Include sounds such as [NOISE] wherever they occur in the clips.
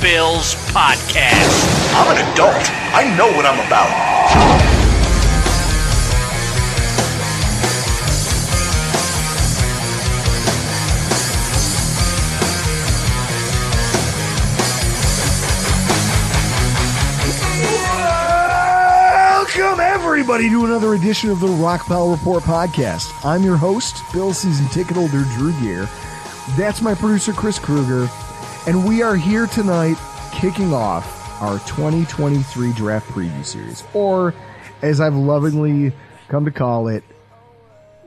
Bills podcast. I'm an adult. I know what I'm about. Welcome, everybody, to another edition of the Rockpile Report podcast. I'm your host, Bill season ticket holder Drew Gear. That's my producer, Chris Krueger. And we are here tonight kicking off our 2023 draft preview series, or as I've lovingly come to call it,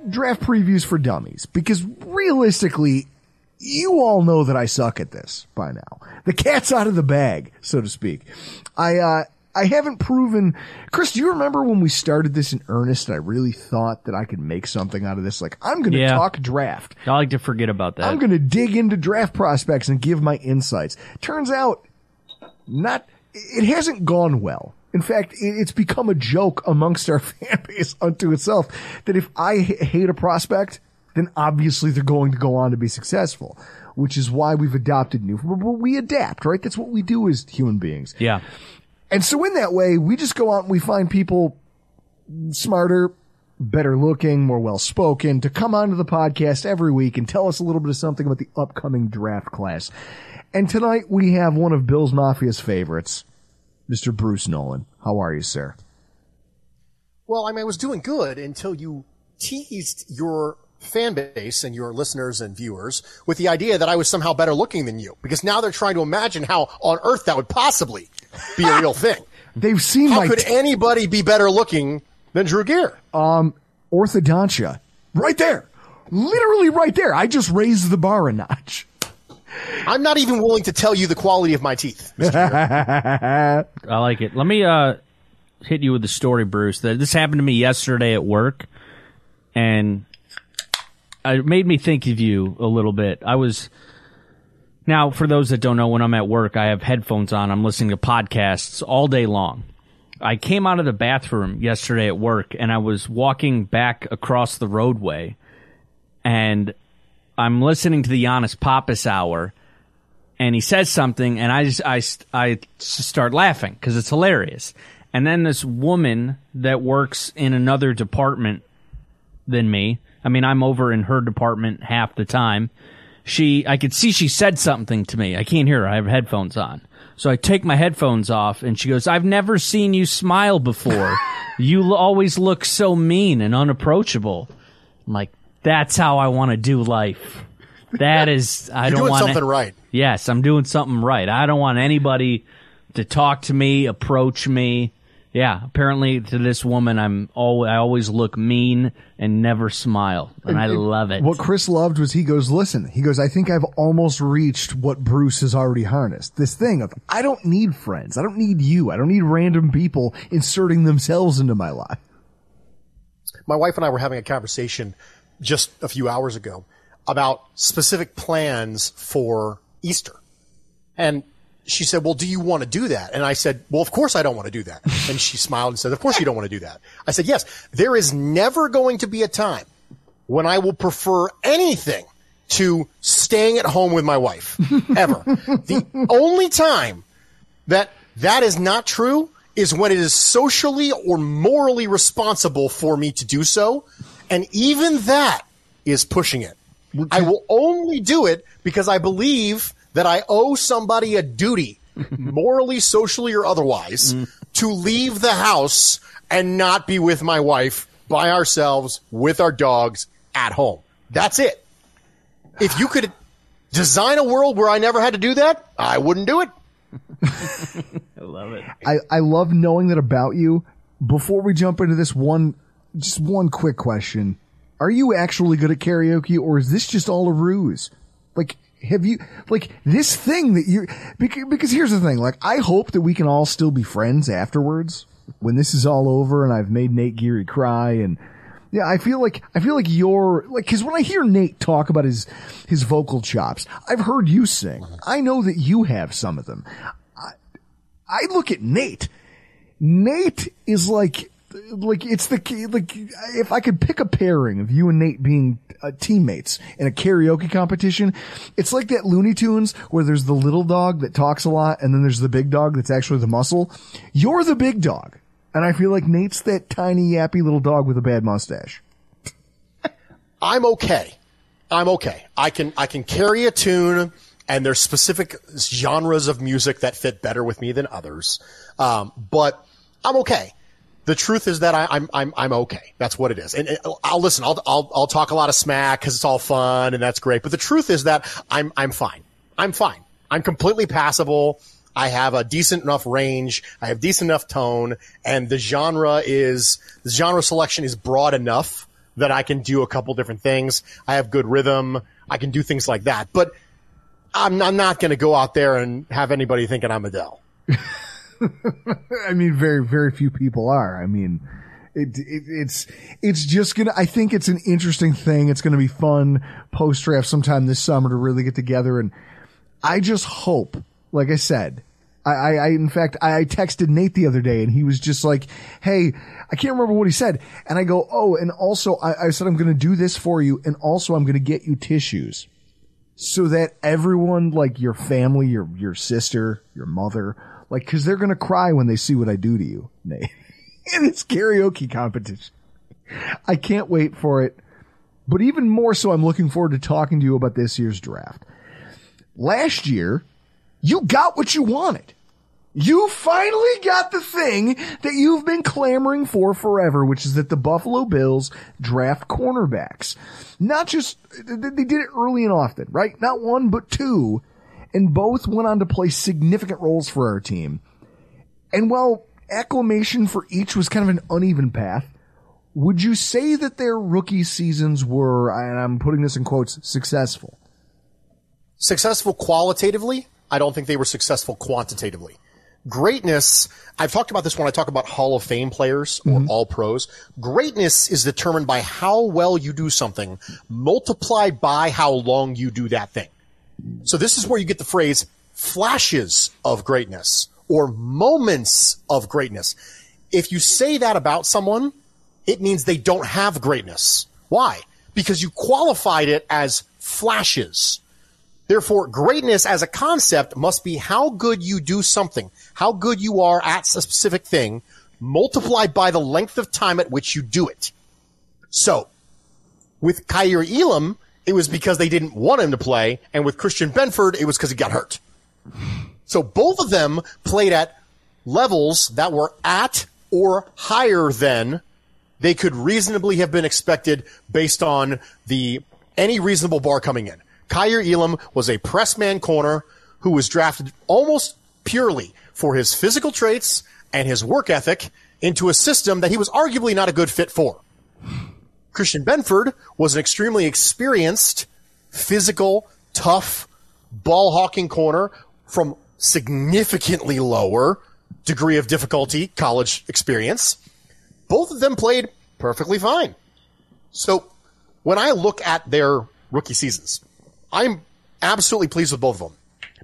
draft previews for dummies. Because realistically, you all know that I suck at this by now. The cat's out of the bag, so to speak. I, uh, I haven't proven. Chris, do you remember when we started this in earnest and I really thought that I could make something out of this? Like, I'm going to Yeah. talk draft. I like to forget about that. I'm going to dig into draft prospects and give my insights. Turns out, not, it hasn't gone well. In fact, it's become a joke amongst our [LAUGHS] fan base unto itself that if I hate a prospect, then obviously they're going to go on to be successful, which is why we've adopted new, but we adapt, right? That's what we do as human beings. yeah. And so in that way, we just go out and we find people smarter, better looking, more well spoken to come onto the podcast every week and tell us a little bit of something about the upcoming draft class. And tonight we have one of Bill's Mafia's favorites, Mr. Bruce Nolan. How are you, sir? Well, I mean, I was doing good until you teased your fan base and your listeners and viewers with the idea that I was somehow better looking than you. Because now they're trying to imagine how on earth that would possibly [LAUGHS] be a real thing. They've seen How my could t- anybody be better looking than Drew Gear? Um, orthodontia right there. Literally right there. I just raised the bar a notch. [LAUGHS] I'm not even willing to tell you the quality of my teeth. Mr. [LAUGHS] I like it. Let me uh hit you with the story, Bruce. That this happened to me yesterday at work, and it made me think of you a little bit. I was now for those that don't know, when I'm at work, I have headphones on. I'm listening to podcasts all day long. I came out of the bathroom yesterday at work, and I was walking back across the roadway, and I'm listening to the Yannis Pappas hour, and he says something, and I just I I start laughing because it's hilarious. And then this woman that works in another department than me. I mean, I'm over in her department half the time. She, I could see she said something to me. I can't hear her. I have headphones on. So I take my headphones off and she goes, I've never seen you smile before. [LAUGHS] you l- always look so mean and unapproachable. I'm like, that's how I want to do life. That [LAUGHS] is, I You're don't doing want something right. Yes, I'm doing something right. I don't want anybody to talk to me, approach me. Yeah, apparently to this woman, I'm all I always look mean and never smile, and I love it. What Chris loved was he goes, listen, he goes, I think I've almost reached what Bruce has already harnessed. This thing of, I don't need friends. I don't need you. I don't need random people inserting themselves into my life. my wife and I were having a conversation just a few hours ago about specific plans for Easter. And she said, well, do you want to do that? And I said, well, of course I don't want to do that. [LAUGHS] And she smiled and said, of course you don't want to do that. I said, yes, there is never going to be a time when I will prefer anything to staying at home with my wife [LAUGHS] ever. the only time that that is not true is when it is socially or morally responsible for me to do so. And even that is pushing it. I will only do it because I believe that I owe somebody a duty, [LAUGHS] morally, socially, or otherwise, mm. to leave the house and not be with my wife by ourselves with our dogs at home. That's it. If you could design a world where I never had to do that, I wouldn't do it. [LAUGHS] I love it. I, I love knowing that about you. Before we jump into this one, just one quick question. Are you actually good at karaoke or is this just all a ruse? Like, have you, like, this thing that you, because, because here's the thing, like, I hope that we can all still be friends afterwards when this is all over and I've made Nate Geary cry and, yeah, I feel like I feel like you're like because when I hear Nate talk about his his vocal chops, I've heard you sing. I know that you have some of them. I, I look at Nate. Nate is like like it's the like if I could pick a pairing of you and Nate being uh, teammates in a karaoke competition, it's like that Looney Tunes where there's the little dog that talks a lot and then there's the big dog that's actually the muscle. You're the big dog. And I feel like Nate's that tiny yappy little dog with a bad mustache. [LAUGHS] I'm okay. I'm okay. I can I can carry a tune, and there's specific genres of music that fit better with me than others. Um, but I'm okay. The truth is that I, I'm I'm I'm okay. That's what it is. And, and uh, I'll listen. I'll I'll I'll talk a lot of smack because it's all fun and that's great. But the truth is that I'm I'm fine. I'm fine. I'm completely passable. I have a decent enough range. I have decent enough tone, and the genre is the genre selection is broad enough that I can do a couple different things. I have good rhythm. I can do things like that, but I'm, I'm not going to go out there and have anybody thinking I'm Adele. [LAUGHS] [LAUGHS] I mean, very, very few people are. I mean, it, it, it's, it's just gonna, I think it's an interesting thing. It's gonna be fun post draft sometime this summer to really get together. And I just hope, like I said, I, I, I, in fact, I texted Nate the other day and he was just like, Hey, I can't remember what he said. And I go, Oh, and also I, I said, I'm to do this for you. And also I'm to get you tissues so that everyone, like your family, your, your sister, your mother, like, cause they're going to cry when they see what I do to you, Nate. [LAUGHS] and it's karaoke competition. I can't wait for it. But even more so, I'm looking forward to talking to you about this year's draft. Last year, you got what you wanted. You finally got the thing that you've been clamoring for forever, which is that the Buffalo Bills draft cornerbacks. Not just, they did it early and often, right? Not one, but two. And both went on to play significant roles for our team. And while acclamation for each was kind of an uneven path, would you say that their rookie seasons were, and I'm putting this in quotes, successful? Successful qualitatively? I don't think they were successful quantitatively. Greatness, I've talked about this when I talk about Hall of Fame players or mm-hmm. all pros. Greatness is determined by how well you do something multiplied by how long you do that thing. So this is where you get the phrase flashes of greatness or moments of greatness. If you say that about someone, it means they don't have greatness. Why? Because you qualified it as flashes. Therefore, greatness as a concept must be how good you do something, how good you are at a specific thing, multiplied by the length of time at which you do it. So, with Kaiir Elam, it was because they didn't want him to play, and with Christian Benford, it was because he got hurt. So both of them played at levels that were at or higher than they could reasonably have been expected based on the any reasonable bar coming in. Kaiir Elam was a press man corner who was drafted almost purely for his physical traits and his work ethic into a system that he was arguably not a good fit for. Christian Benford was an extremely experienced, physical, tough, ball hawking corner from significantly lower degree of difficulty college experience. Both of them played perfectly fine. So when I look at their rookie seasons, I'm absolutely pleased with both of them.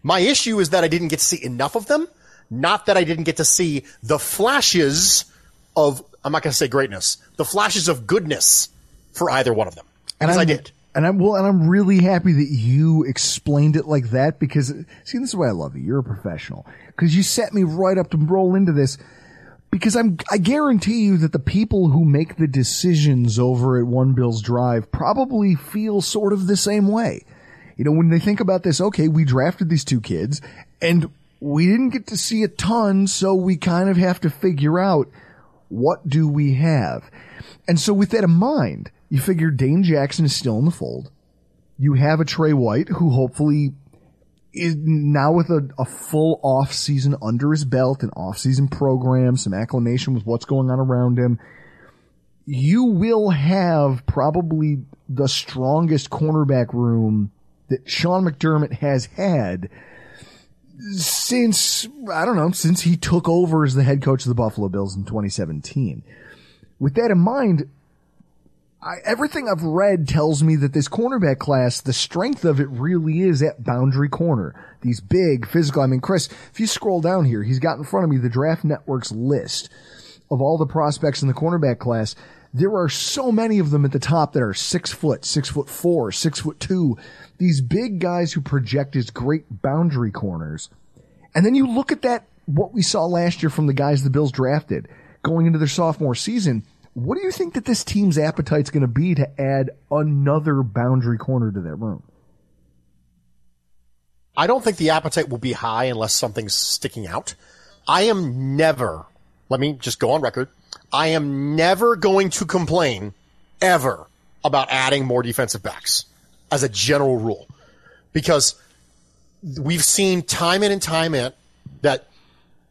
My issue is that I didn't get to see enough of them, not that I didn't get to see the flashes of, I'm not going to say greatness, the flashes of goodness for either one of them. And I did. And I'm well, and I'm really happy that you explained it like that because see, this is why I love you. You're a professional because you set me right up to roll into this because I'm, I guarantee you that the people who make the decisions over at One Bill's Drive probably feel sort of the same way. You know, when they think about this, okay, we drafted these two kids and we didn't get to see a ton, so we kind of have to figure out what do we have? And so with that in mind, you figure Dane Jackson is still in the fold. You have a Tre White who hopefully is now with a, a full off season under his belt, an off season program, some acclimation with what's going on around him. You will have probably the strongest cornerback room that Sean McDermott has had since, I don't know, since he took over as the head coach of the Buffalo Bills in 2017. With that in mind, I, everything I've read tells me that this cornerback class, the strength of it really is at boundary corner. These big physical, I mean, Chris, if you scroll down here, he's got in front of me the draft network's list of all the prospects in the cornerback class. There are so many of them at the top that are six foot, six foot four, six foot two. These big guys who project as great boundary corners. And then you look at that, what we saw last year from the guys the Bills drafted going into their sophomore season. What do you think that this team's appetite's going to be to add another boundary corner to their room? I don't think the appetite will be high unless something's sticking out. I am never, let me just go on record. I am never going to complain ever about adding more defensive backs as a general rule because we've seen time in and time in that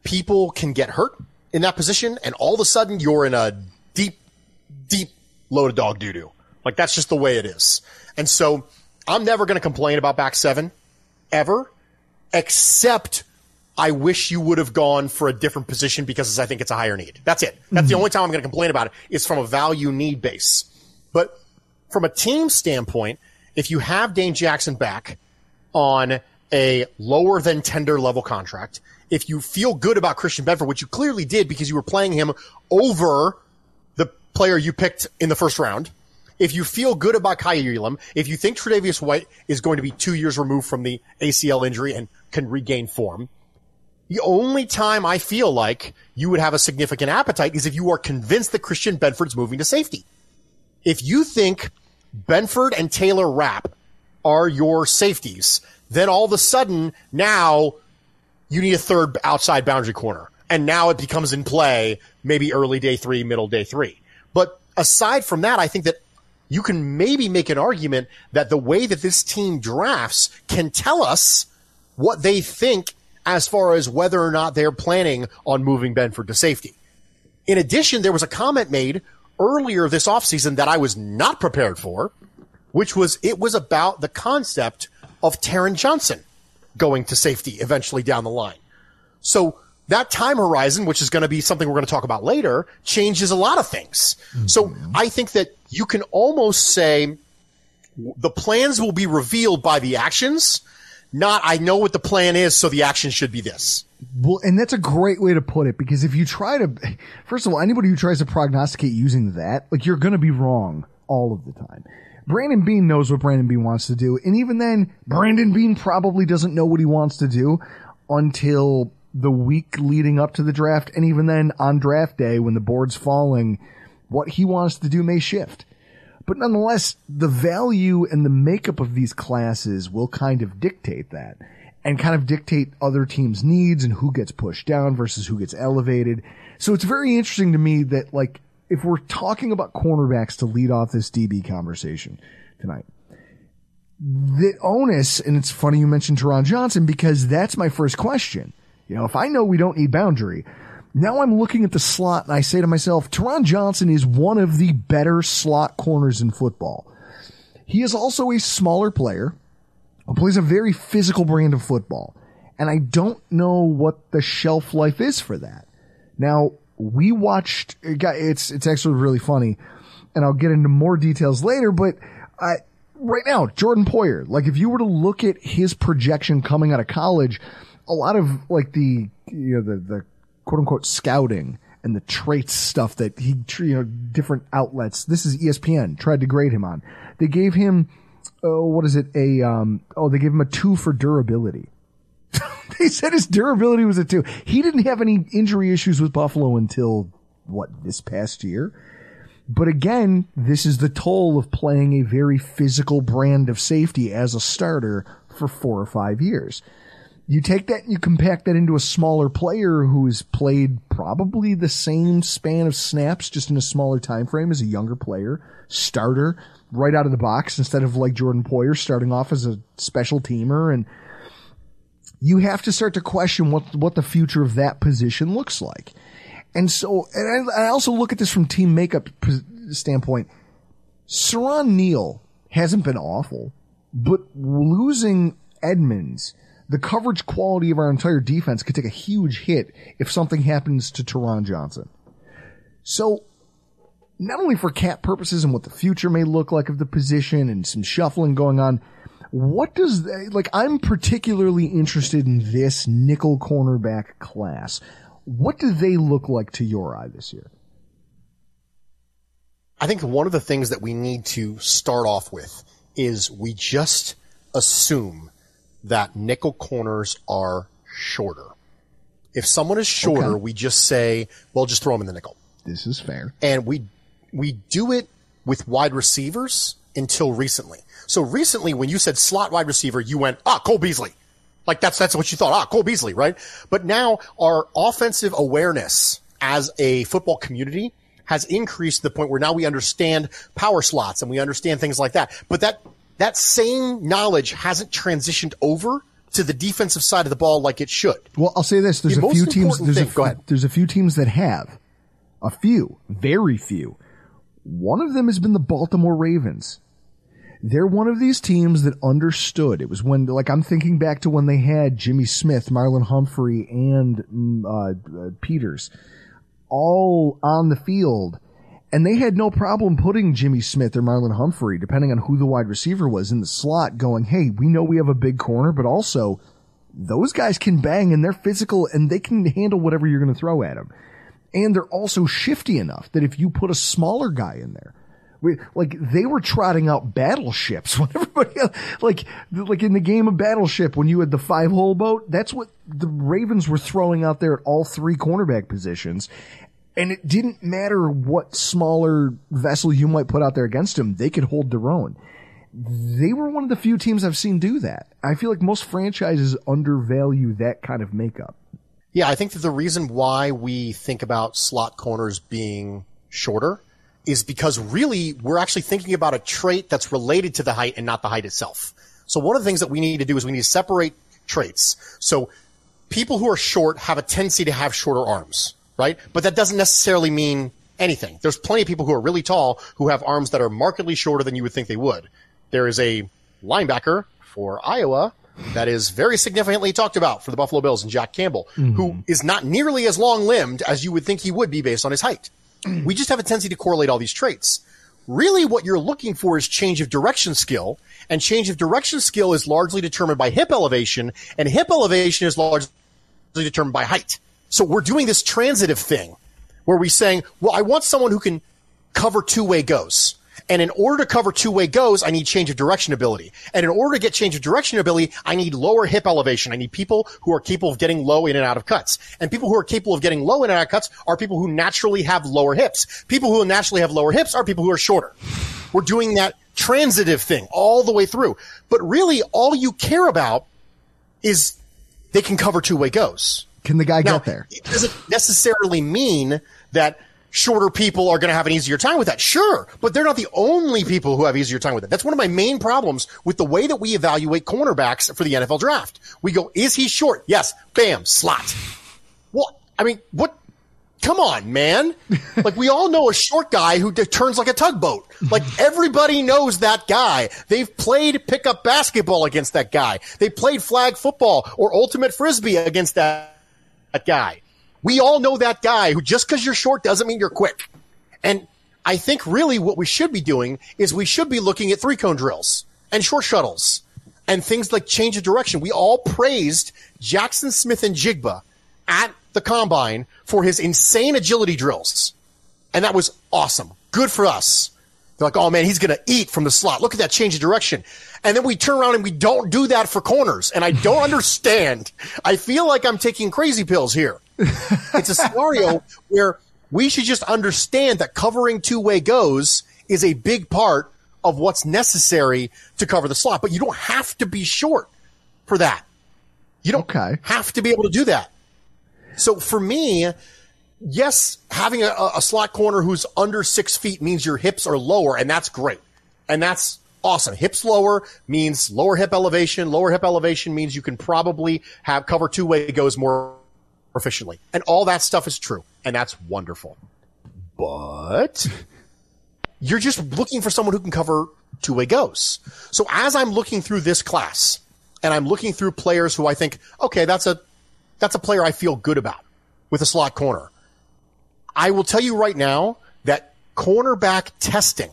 people can get hurt in that position and all of a sudden you're in a deep, deep load of dog doo doo. Like that's just the way it is. And so I'm never going to complain about back seven ever, except I wish you would have gone for a different position because I think it's a higher need. That's it. That's the mm-hmm. only time I'm going to complain about it is from a value need base. But from a team standpoint, if you have Dane Jackson back on a lower than tender level contract, if you feel good about Christian Benford, which you clearly did because you were playing him over player you picked in the first round, if you feel good about Kaiir Elam, if you think Tredavious White is going to be two years removed from the ACL injury and can regain form, the only time I feel like you would have a significant appetite is if you are convinced that Christian Benford's moving to safety. If you think Benford and Taylor Rapp are your safeties, then all of a sudden now you need a third outside boundary corner. And now it becomes in play maybe early day three, middle day three. Aside from that, I think that you can maybe make an argument that the way that this team drafts can tell us what they think as far as whether or not they're planning on moving Benford to safety. In addition, there was a comment made earlier this offseason that I was not prepared for, which was it was about the concept of Taron Johnson going to safety eventually down the line. So that time horizon, which is going to be something we're going to talk about later, changes a lot of things. So mm-hmm. I think that you can almost say the plans will be revealed by the actions, not I know what the plan is, so the action should be this. Well, and that's a great way to put it because if you try to, first of all, anybody who tries to prognosticate using that, like you're going to be wrong all of the time. Brandon Beane knows what Brandon Beane wants to do. And even then, Brandon Beane probably doesn't know what he wants to do until the week leading up to the draft. And even then on draft day, when the board's falling, what he wants to do may shift. But nonetheless, the value and the makeup of these classes will kind of dictate that and kind of dictate other teams' needs and who gets pushed down versus who gets elevated. So it's very interesting to me that like, if we're talking about cornerbacks to lead off this DB conversation tonight, the onus, and it's funny you mentioned Taron Johnson because that's my first question. You know, if I know we don't need boundary, now I'm looking at the slot and I say to myself, Taron Johnson is one of the better slot corners in football. He is also a smaller player plays a very physical brand of football. And I don't know what the shelf life is for that. Now, we watched. It's it's actually really funny, and I'll get into more details later. But I, right now, Jordan Poyer. Like, if you were to look at his projection coming out of college, a lot of like the you know the the quote unquote scouting and the traits stuff that he you know different outlets. This is ESPN tried to grade him on. They gave him oh what is it a um oh they gave him a two for durability. [LAUGHS] they said his durability was a two. He didn't have any injury issues with Buffalo until what this past year. But again, this is the toll of playing a very physical brand of safety as a starter for four or five years. You take that and you compact that into a smaller player who has played probably the same span of snaps, just in a smaller time frame as a younger player, starter, right out of the box instead of like Jordan Poyer starting off as a special teamer and you have to start to question what what the future of that position looks like. And so, and I, I also look at this from team makeup standpoint. Siran Neal hasn't been awful, but losing Edmunds, the coverage quality of our entire defense could take a huge hit if something happens to Taron Johnson. So, not only for cap purposes and what the future may look like of the position and some shuffling going on, what does like I'm particularly interested in this nickel cornerback class. What do they look like to your eye this year? I think one of the things that we need to start off with is we just assume that nickel corners are shorter. If someone is shorter, okay. we just say, well, just throw them in the nickel. This is fair. And we, we do it with wide receivers until recently. So recently, when you said slot wide receiver, you went, ah, Cole Beasley. Like that's, that's what you thought. Ah, Cole Beasley, right? But now our offensive awareness as a football community has increased to the point where now we understand power slots and we understand things like that. But that, that same knowledge hasn't transitioned over to the defensive side of the ball like it should. Well, I'll say this. There's the a few teams, there's thing, a, there's a few teams that have a few, very few. One of them has been the Baltimore Ravens they're one of these teams that understood. It was when, like, I'm thinking back to when they had Jimmy Smith, Marlon Humphrey, and mm, uh, uh, Peters all on the field. And they had no problem putting Jimmy Smith or Marlon Humphrey, depending on who the wide receiver was, in the slot, going, hey, we know we have a big corner, but also those guys can bang and they're physical and they can handle whatever you're going to throw at them. And they're also shifty enough that if you put a smaller guy in there, we, like they were trotting out battleships [LAUGHS] when everybody else, like like in the game of Battleship when you had the five hole boat. That's what the Ravens were throwing out there at all three cornerback positions. And it didn't matter what smaller vessel you might put out there against them, they could hold their own. They were one of the few teams I've seen do that. I feel like most franchises undervalue that kind of makeup. Yeah, I think that the reason why we think about slot corners being shorter is because really we're actually thinking about a trait that's related to the height and not the height itself. So one of the things that we need to do is we need to separate traits. So people who are short have a tendency to have shorter arms, right? But that doesn't necessarily mean anything. There's plenty of people who are really tall who have arms that are markedly shorter than you would think they would. There is a linebacker for Iowa that is very significantly talked about for the Buffalo Bills and Jack Campbell, mm-hmm. who is not nearly as long limbed as you would think he would be based on his height we just have a tendency to correlate all these traits. Really what you're looking for is change of direction skill, and change of direction skill is largely determined by hip elevation, and hip elevation is largely determined by height. So we're doing this transitive thing where we're saying, well, I want someone who can cover two-way goes. And in order to cover two-way goes, I need change of direction ability. And in order to get change of direction ability, I need lower hip elevation. I need people who are capable of getting low in and out of cuts. And people who are capable of getting low in and out of cuts are people who naturally have lower hips. People who naturally have lower hips are people who are shorter. We're doing that transitive thing all the way through. But really, all you care about is they can cover two-way goes. Can the guy now, get there? It doesn't necessarily mean that shorter people are going to have an easier time with that. Sure, but they're not the only people who have easier time with it. That's one of my main problems with the way that we evaluate cornerbacks for the NFL draft. We go, is he short? Yes. Bam, slot. Well, I mean, what? Come on, man. [LAUGHS] Like we all know a short guy who d- turns like a tugboat. Like [LAUGHS] everybody knows that guy. They've played pickup basketball against that guy. They played flag football or ultimate frisbee against that, that guy We all know that guy who just because you're short doesn't mean you're quick. And I think really what we should be doing is we should be looking at three cone drills and short shuttles and things like change of direction. We all praised Jaxon Smith-Njigba at the combine for his insane agility drills. And that was awesome. Good for us. They're like, oh man, he's going to eat from the slot. Look at that change of direction. And then we turn around and we don't do that for corners. And I don't [LAUGHS] understand. I feel like I'm taking crazy pills here. It's a scenario [LAUGHS] where we should just understand that covering two way goes is a big part of what's necessary to cover the slot. But you don't have to be short for that. You don't Okay. have to be able to do that. So for me, yes, having a, a slot corner who's under six feet means your hips are lower, and that's great. And that's awesome. Hips lower means lower hip elevation. Lower hip elevation means you can probably have cover two way goes more efficiently. And all that stuff is true. And that's wonderful. But [LAUGHS] you're just looking for someone who can cover two way goes. So as I'm looking through this class and I'm looking through players who I think, okay, that's a, that's a player I feel good about with a slot corner. I will tell you right now that cornerback testing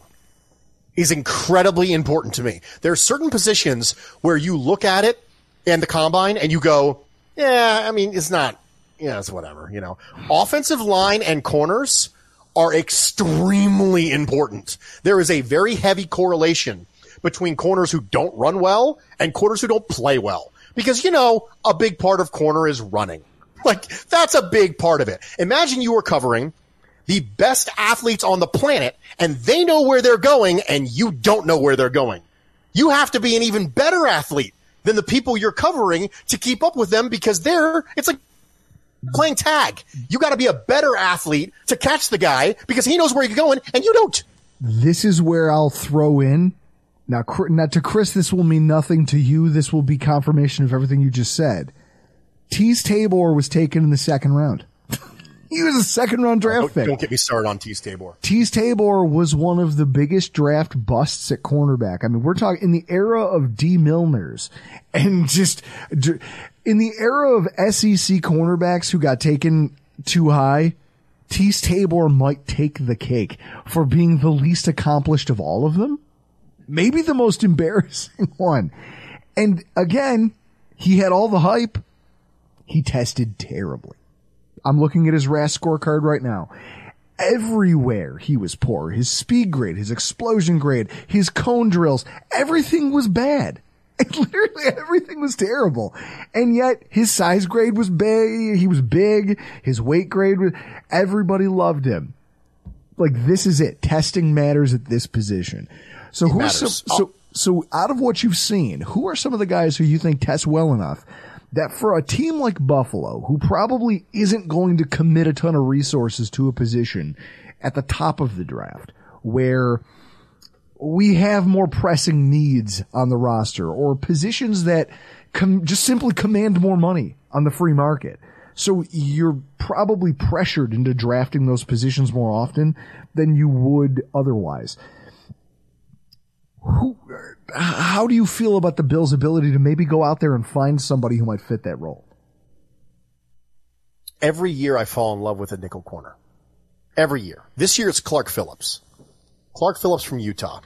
is incredibly important to me. There are certain positions where you look at it and the combine and you go, yeah, I mean, it's not, yeah, it's whatever, you know. Offensive line and corners are extremely important. There is a very heavy correlation between corners who don't run well and corners who don't play well. Because, you know, a big part of corner is running. Like, that's a big part of it. Imagine you were covering the best athletes on the planet and they know where they're going and you don't know where they're going. You have to be an even better athlete than the people you're covering to keep up with them because they're, it's like playing tag. You got to be a better athlete to catch the guy because he knows where you're going and you don't. This is where I'll throw in. Now, now to Chris, this will mean nothing to you. This will be confirmation of everything you just said. Teez Tabor was taken in the second round. He was a second round oh, draft Don't, pick. don't get me started on Teez Tabor. Teez Tabor was one of the biggest draft busts at cornerback. I mean, we're talking in the era of Dee Milliners and just in the era of SEC cornerbacks who got taken too high. Teez Tabor might take the cake for being the least accomplished of all of them. Maybe the most [LAUGHS] embarrassing one. And again, he had all the hype. He tested terribly. I'm looking at his RAS scorecard right now. Everywhere he was poor. His speed grade, his explosion grade, his cone drills, everything was bad. [LAUGHS] Literally everything was terrible. And yet his size grade was big. He was big. His weight grade was, everybody loved him. Like this is it. Testing matters at this position. So who are some, so, so out of what you've seen, who are some of the guys who you think test well enough that for a team like Buffalo, who probably isn't going to commit a ton of resources to a position at the top of the draft, where we have more pressing needs on the roster or positions that com- just simply command more money on the free market. So you're probably pressured into drafting those positions more often than you would otherwise. Who, how do you feel about the Bills' ability to maybe go out there and find somebody who might fit that role? Every year I fall in love with a nickel corner. Every year. This year it's Clark Phillips. Clark Phillips from Utah.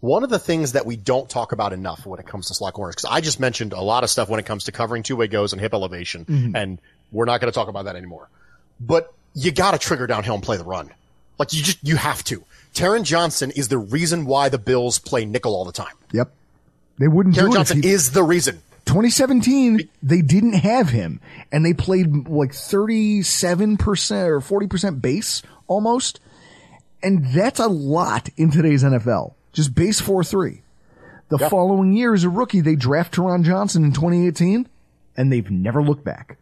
One of the things that we don't talk about enough when it comes to slot corners, because I just mentioned a lot of stuff when it comes to covering two-way goes and hip elevation, mm-hmm. and we're not going to talk about that anymore. But you got to trigger downhill and play the run. Like you just you have to. Taron Johnson is the reason why the Bills play nickel all the time. Yep. They wouldn't Taron do it. Johnson he, is the reason. 2017, they didn't have him and they played like 37% or 40% base almost. And that's a lot in today's NFL. Just base 4-3. The Yep. following year as a rookie, they draft Taron Johnson in 2018 and they've never looked back.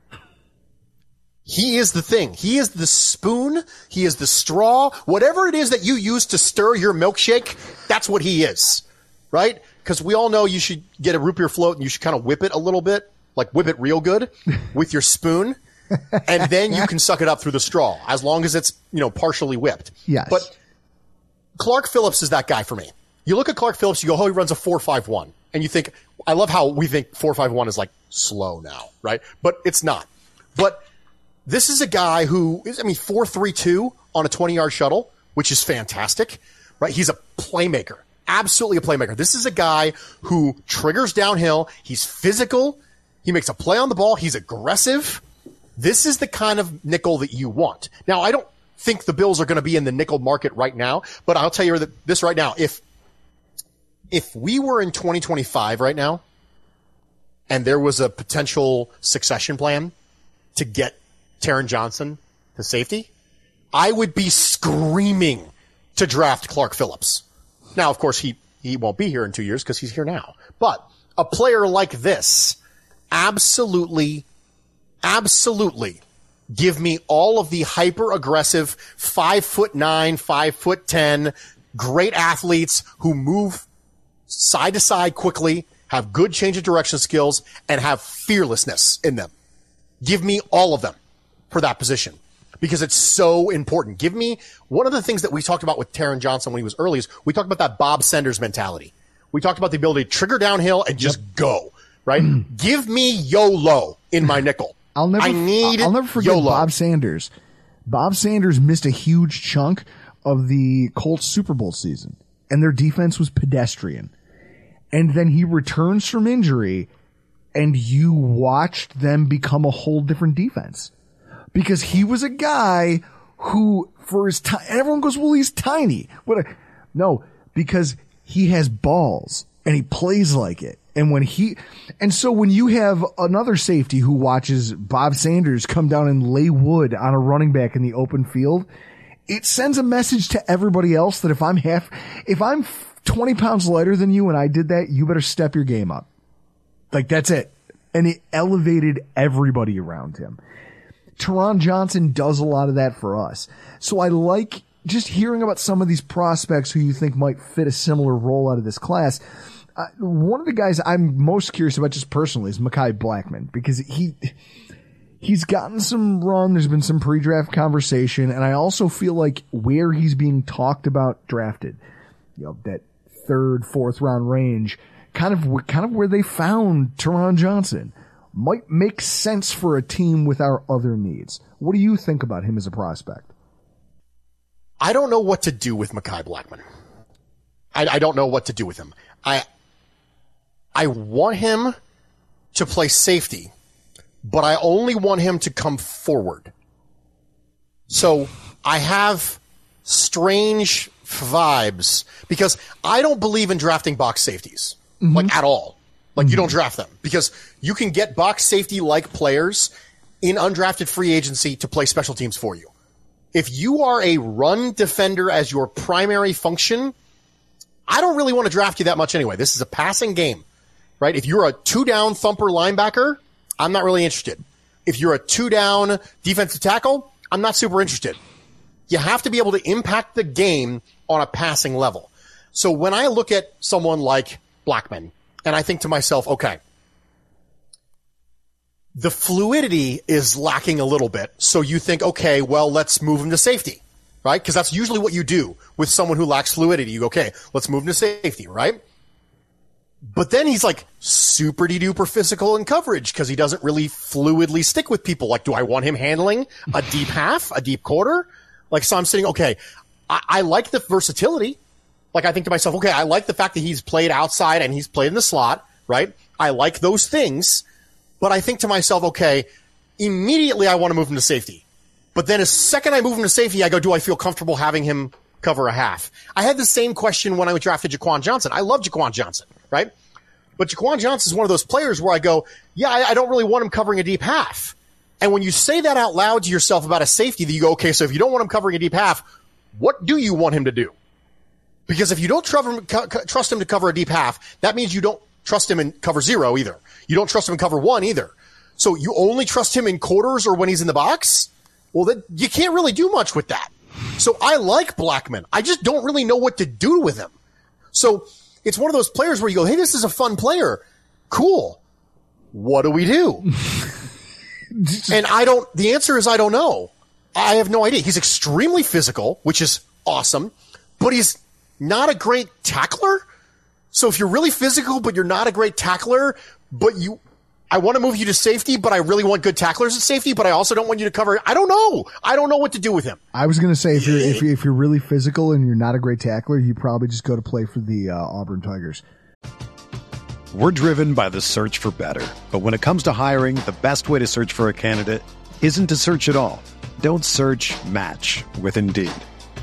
He is the thing. He is the spoon. He is the straw. Whatever it is that you use to stir your milkshake, that's what he is. Right? Because we all know you should get a root beer float and you should kind of whip it a little bit, like whip it real good [LAUGHS] with your spoon. and then you can suck it up through the straw as long as it's, you know, partially whipped. Yes. But Clark Phillips is that guy for me. You look at Clark Phillips, you go, oh, he runs a 4.51. And you think, I love how we think 4.51 is like slow now, right? But it's not. But this is a guy who is, I mean, 432 on a 20 yard shuttle, which is fantastic, right? He's a playmaker, absolutely a playmaker. This is a guy who triggers downhill. He's physical. He makes a play on the ball. He's aggressive. This is the kind of nickel that you want. Now, I don't think the Bills are going to be in the nickel market right now, but I'll tell you this right now. If, if we were in 2025 right now and there was a potential succession plan to get Taron Johnson to safety, I would be screaming to draft Clark Phillips. Now, of course, he, he won't be here in two years because he's here now. But a player like this, absolutely, absolutely give me all of the hyper aggressive five foot nine, five foot 10, great athletes who move side to side quickly, have good change of direction skills, and have fearlessness in them. Give me all of them for that position because it's so important. Give me one of the things that we talked about with Taron Johnson when he was early is we talked about that Bob Sanders mentality. We talked about the ability to trigger downhill and just yep. go, right? [CLEARS THROAT] Give me YOLO in my nickel. I'll never, I need I'll never forget YOLO. Bob Sanders. Bob Sanders missed a huge chunk of the Colts Super Bowl season and their defense was pedestrian. And then he returns from injury and you watched them become a whole different defense because he was a guy who for his time, everyone goes, well, he's tiny. What? A, no, because he has balls and he plays like it. And when he, and so when you have another safety who watches Bob Sanders come down and lay wood on a running back in the open field, it sends a message to everybody else that if I'm half, if I'm 20 pounds lighter than you and I did that, you better step your game up. Like that's it. And it elevated everybody around him. Taron Johnson does a lot of that for us. So I like just hearing about some of these prospects who you think might fit a similar role out of this class. Uh, one of the guys I'm most curious about just personally is Mekhi Blackmon because he, he's gotten some run. There's been some pre-draft conversation and I also feel like where he's being talked about drafted, you know, that third, fourth round range, kind of, kind of where they found Taron Johnson might make sense for a team with our other needs. What do you think about him as a prospect? I don't know what to do with Mekhi Blackmon. I, I don't know what to do with him. I I want him to play safety, but I only want him to come forward. So I have strange vibes because I don't believe in drafting box safeties, mm-hmm. like at all. Like you don't hmm. draft them because you can get box safety like players in undrafted free agency to play special teams for you. If you are a run defender as your primary function, I don't really want to draft you that much anyway. This is a passing game, right? If you're a two down thumper linebacker, I'm not really interested. If you're a two down defensive tackle, I'm not super interested. You have to be able to impact the game on a passing level. So when I look at someone like Blackmon, and I think to myself, okay, the fluidity is lacking a little bit. So you think, okay, well, let's move him to safety, right? Because that's usually what you do with someone who lacks fluidity. You go, okay, let's move him to safety, right? But then he's like super duper physical in coverage because he doesn't really fluidly stick with people. Like, do I want him handling a deep half, a deep quarter? Like, so I'm sitting, okay, I, I like the versatility. Like, I think to myself, okay, I like the fact that he's played outside and he's played in the slot, right? I like those things. But I think to myself, okay, immediately I want to move him to safety. But then a second I move him to safety, I go, do I feel comfortable having him cover a half? I had the same question when I drafted Jaquan Johnson. I love Jaquan Johnson, right? But Jaquan Johnson is one of those players where I go, yeah, I, I don't really want him covering a deep half. And when you say that out loud to yourself about a safety, that you go, okay, so if you don't want him covering a deep half, what do you want him to do? Because if you don't trust him to cover a deep half, that means you don't trust him in cover zero either. You don't trust him in cover one either. So you only trust him in quarters or when he's in the box? Well, then you can't really do much with that. So I like Blackmon. I just don't really know what to do with him. So it's one of those players where you go, Hey, this is a fun player. Cool. What do we do? [LAUGHS] and I don't, the answer is I don't know. I have no idea. He's extremely physical, which is awesome, but he's not a great tackler. So if you're really physical, but you're not a great tackler, but you I want to move you to safety, but I really want good tacklers at safety, but I also don't want you to cover. I don't know. I don't know what to do with him. I was going to say if you're if you're, if you're really physical and you're not a great tackler, you probably just go to play for the uh, Auburn Tigers. We're driven by the search for better, but when it comes to hiring, the best way to search for a candidate isn't to search at all. Don't search. Match with Indeed.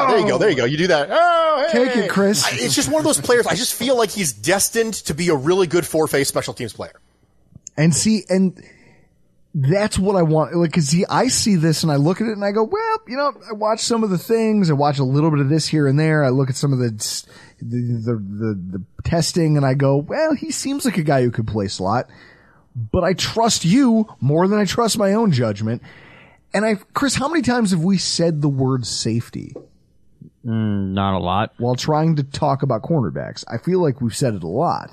Yeah, there you go. There you go. You do that. Oh, hey. Take it, Chris. I- It's just one of those players. I just feel like he's destined to be a really good four-phase special teams player. And see, and that's what I want. Like, cause see, I see this and I look at it and I go, well, you know, I watch some of the things. I watch a little bit of this here and there. I look at some of the, the, the, the, the testing and I go, well, he seems like a guy who could play slot, but I trust you more than I trust my own judgment. And I, Chris, how many times have we said the word safety Mm, not a lot. while trying to talk about cornerbacks? I feel like we've said it a lot.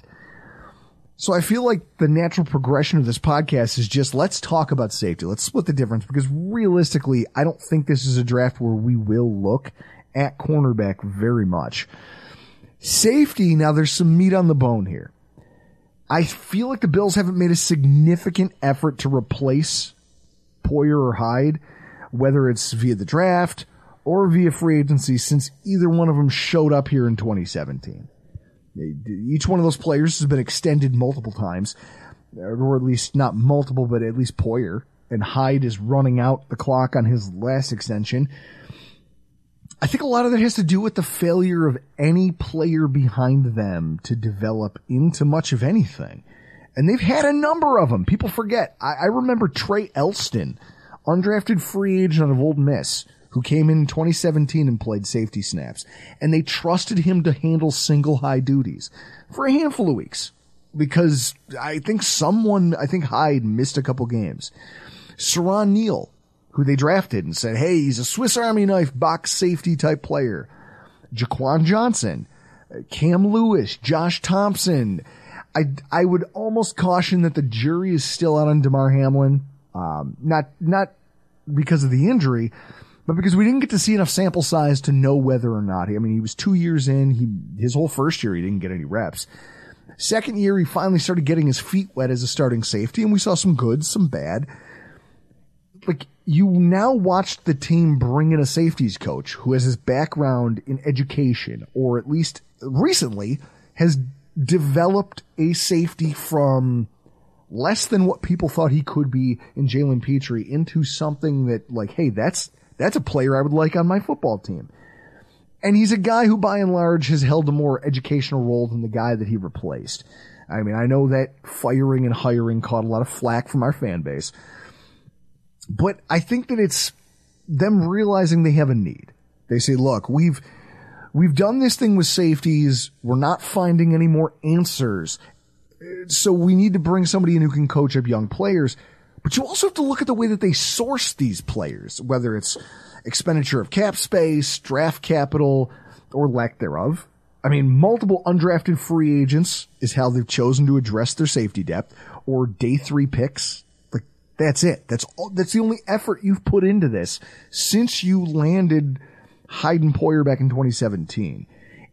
So I feel like the natural progression of this podcast is just let's talk about safety. Let's split the difference because realistically, I don't think this is a draft where we will look at cornerback very much. Safety, now there's some meat on the bone here. I feel like the Bills haven't made a significant effort to replace Poyer or Hyde, whether it's via the draft or via free agency since either one of them showed up here in 2017. Each one of those players has been extended multiple times, or at least not multiple, but at least Poyer. And Hyde is running out the clock on his last extension. I think a lot of that has to do with the failure of any player behind them to develop into much of anything. And they've had a number of them. People forget. I, I remember Trey Elston, undrafted free agent out of Ole Miss, who came in 2017 and played safety snaps. And they trusted him to handle single high duties for a handful of weeks. Because I think someone, I think Hyde missed a couple games. Siran Neal, who they drafted and said, hey, he's a Swiss Army knife box safety type player. Jaquan Johnson, Cam Lewis, Josh Thompson. I, I would almost caution that the jury is still out on Damar Hamlin. Um, not, not because of the injury, but because we didn't get to see enough sample size to know whether or not. He, I mean, he was two years in. He, his whole first year, he didn't get any reps. Second year, he finally started getting his feet wet as a starting safety, and we saw some good, some bad. Like, you now watched the team bring in a safeties coach who has his background in education, or at least recently has developed a safety from less than what people thought he could be in Jalen Pitre into something that, like, hey, that's, that's a player I would like on my football team. And he's a guy who by and large has held a more educational role than the guy that he replaced. I mean, I know that firing and hiring caught a lot of flack from our fan base, but I think that it's them realizing they have a need. They say, look, we've, we've done this thing with safeties. We're not finding any more answers. So we need to bring somebody in who can coach up young players. But you also have to look at the way that they source these players, whether it's expenditure of cap space, draft capital, or lack thereof. I mean, multiple undrafted free agents is how they've chosen to address their safety depth, or day three picks. Like, that's it. That's all, that's the only effort you've put into this since you landed Hyde and Poyer back in 2017.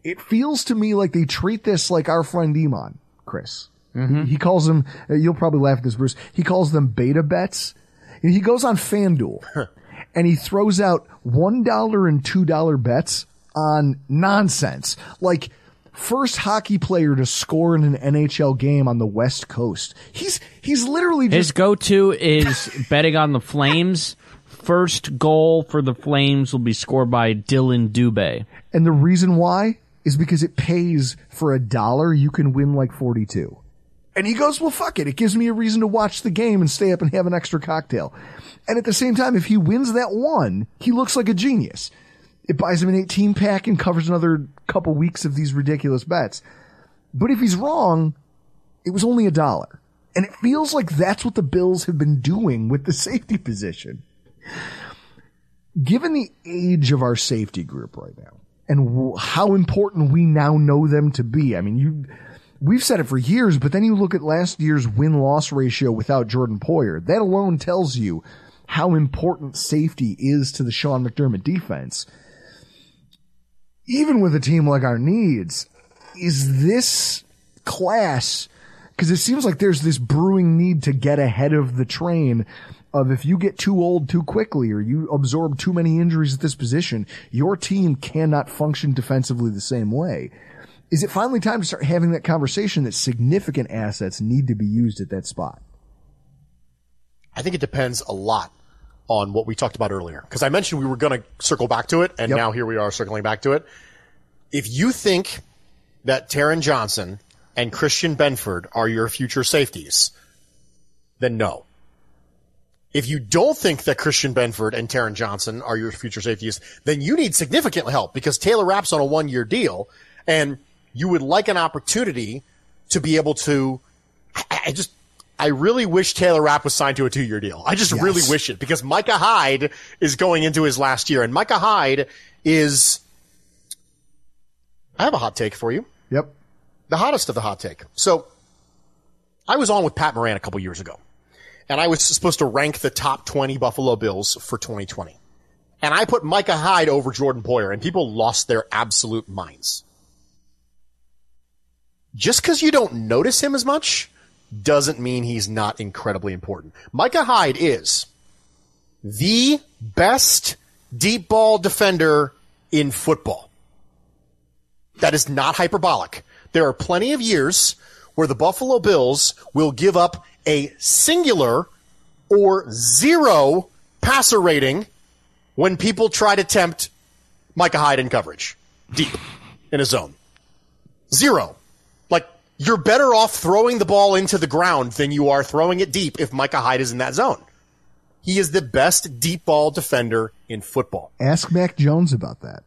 It feels to me like they treat this like our friend Iman, Chris. He calls them, uh, you'll probably laugh at this, Bruce. He calls them beta bets. And he goes on FanDuel and he throws out $1 and $2 bets on nonsense. Like first hockey player to score in an NHL game on the West Coast. He's he's literally just His go-to is betting on the Flames. First goal for the Flames will be scored by Dillon Dubé. and the reason why is because it pays for a dollar you can win like 42. And he goes, well, fuck it. It gives me a reason to watch the game and stay up and have an extra cocktail. And at the same time, if he wins that one, he looks like a genius. It buys him an 18 pack and covers another couple weeks of these ridiculous bets. But if he's wrong, it was only a dollar. And it feels like that's what the Bills have been doing with the safety position. Given the age of our safety group right now and how important we now know them to be, I mean, you, we've said it for years, but then you look at last year's win loss ratio without Jordan Poyer. That alone tells you how important safety is to the Sean McDermott defense. Even with a team like our needs, is this class because it seems like there's this brewing need to get ahead of the train of if you get too old too quickly or you absorb too many injuries at this position, your team cannot function defensively the same way. Is it finally time to start having that conversation that significant assets need to be used at that spot? I think it depends a lot on what we talked about earlier. Because I mentioned we were going to circle back to it, and Yep. now here we are circling back to it. If you think that Taron Johnson and Christian Benford are your future safeties, then no. If you don't think that Christian Benford and Taron Johnson are your future safeties, then you need significant help because Taylor Rapp's on a one year deal and you would like an opportunity to be able to, I, I just, I really wish Taylor Rapp was signed to a two year deal. I just really wish it because Micah Hyde is going into his last year and Micah Hyde is, I have a hot take for you Yep. the hottest of the hot take. So I was on with Pat Moran a couple years ago and I was supposed to rank the top 20 Buffalo Bills for 2020. And I put Micah Hyde over Jordan Poyer and people lost their absolute minds. Just because you don't notice him as much doesn't mean he's not incredibly important. Micah Hyde is the best deep ball defender in football. That is not hyperbolic. There are plenty of years where the Buffalo Bills will give up a singular or zero passer rating when people try to tempt Micah Hyde in coverage deep in a zone. Zero. You're better off throwing the ball into the ground than you are throwing it deep if Micah Hyde is in that zone. He is the best deep ball defender in football. Ask Mac Jones about that.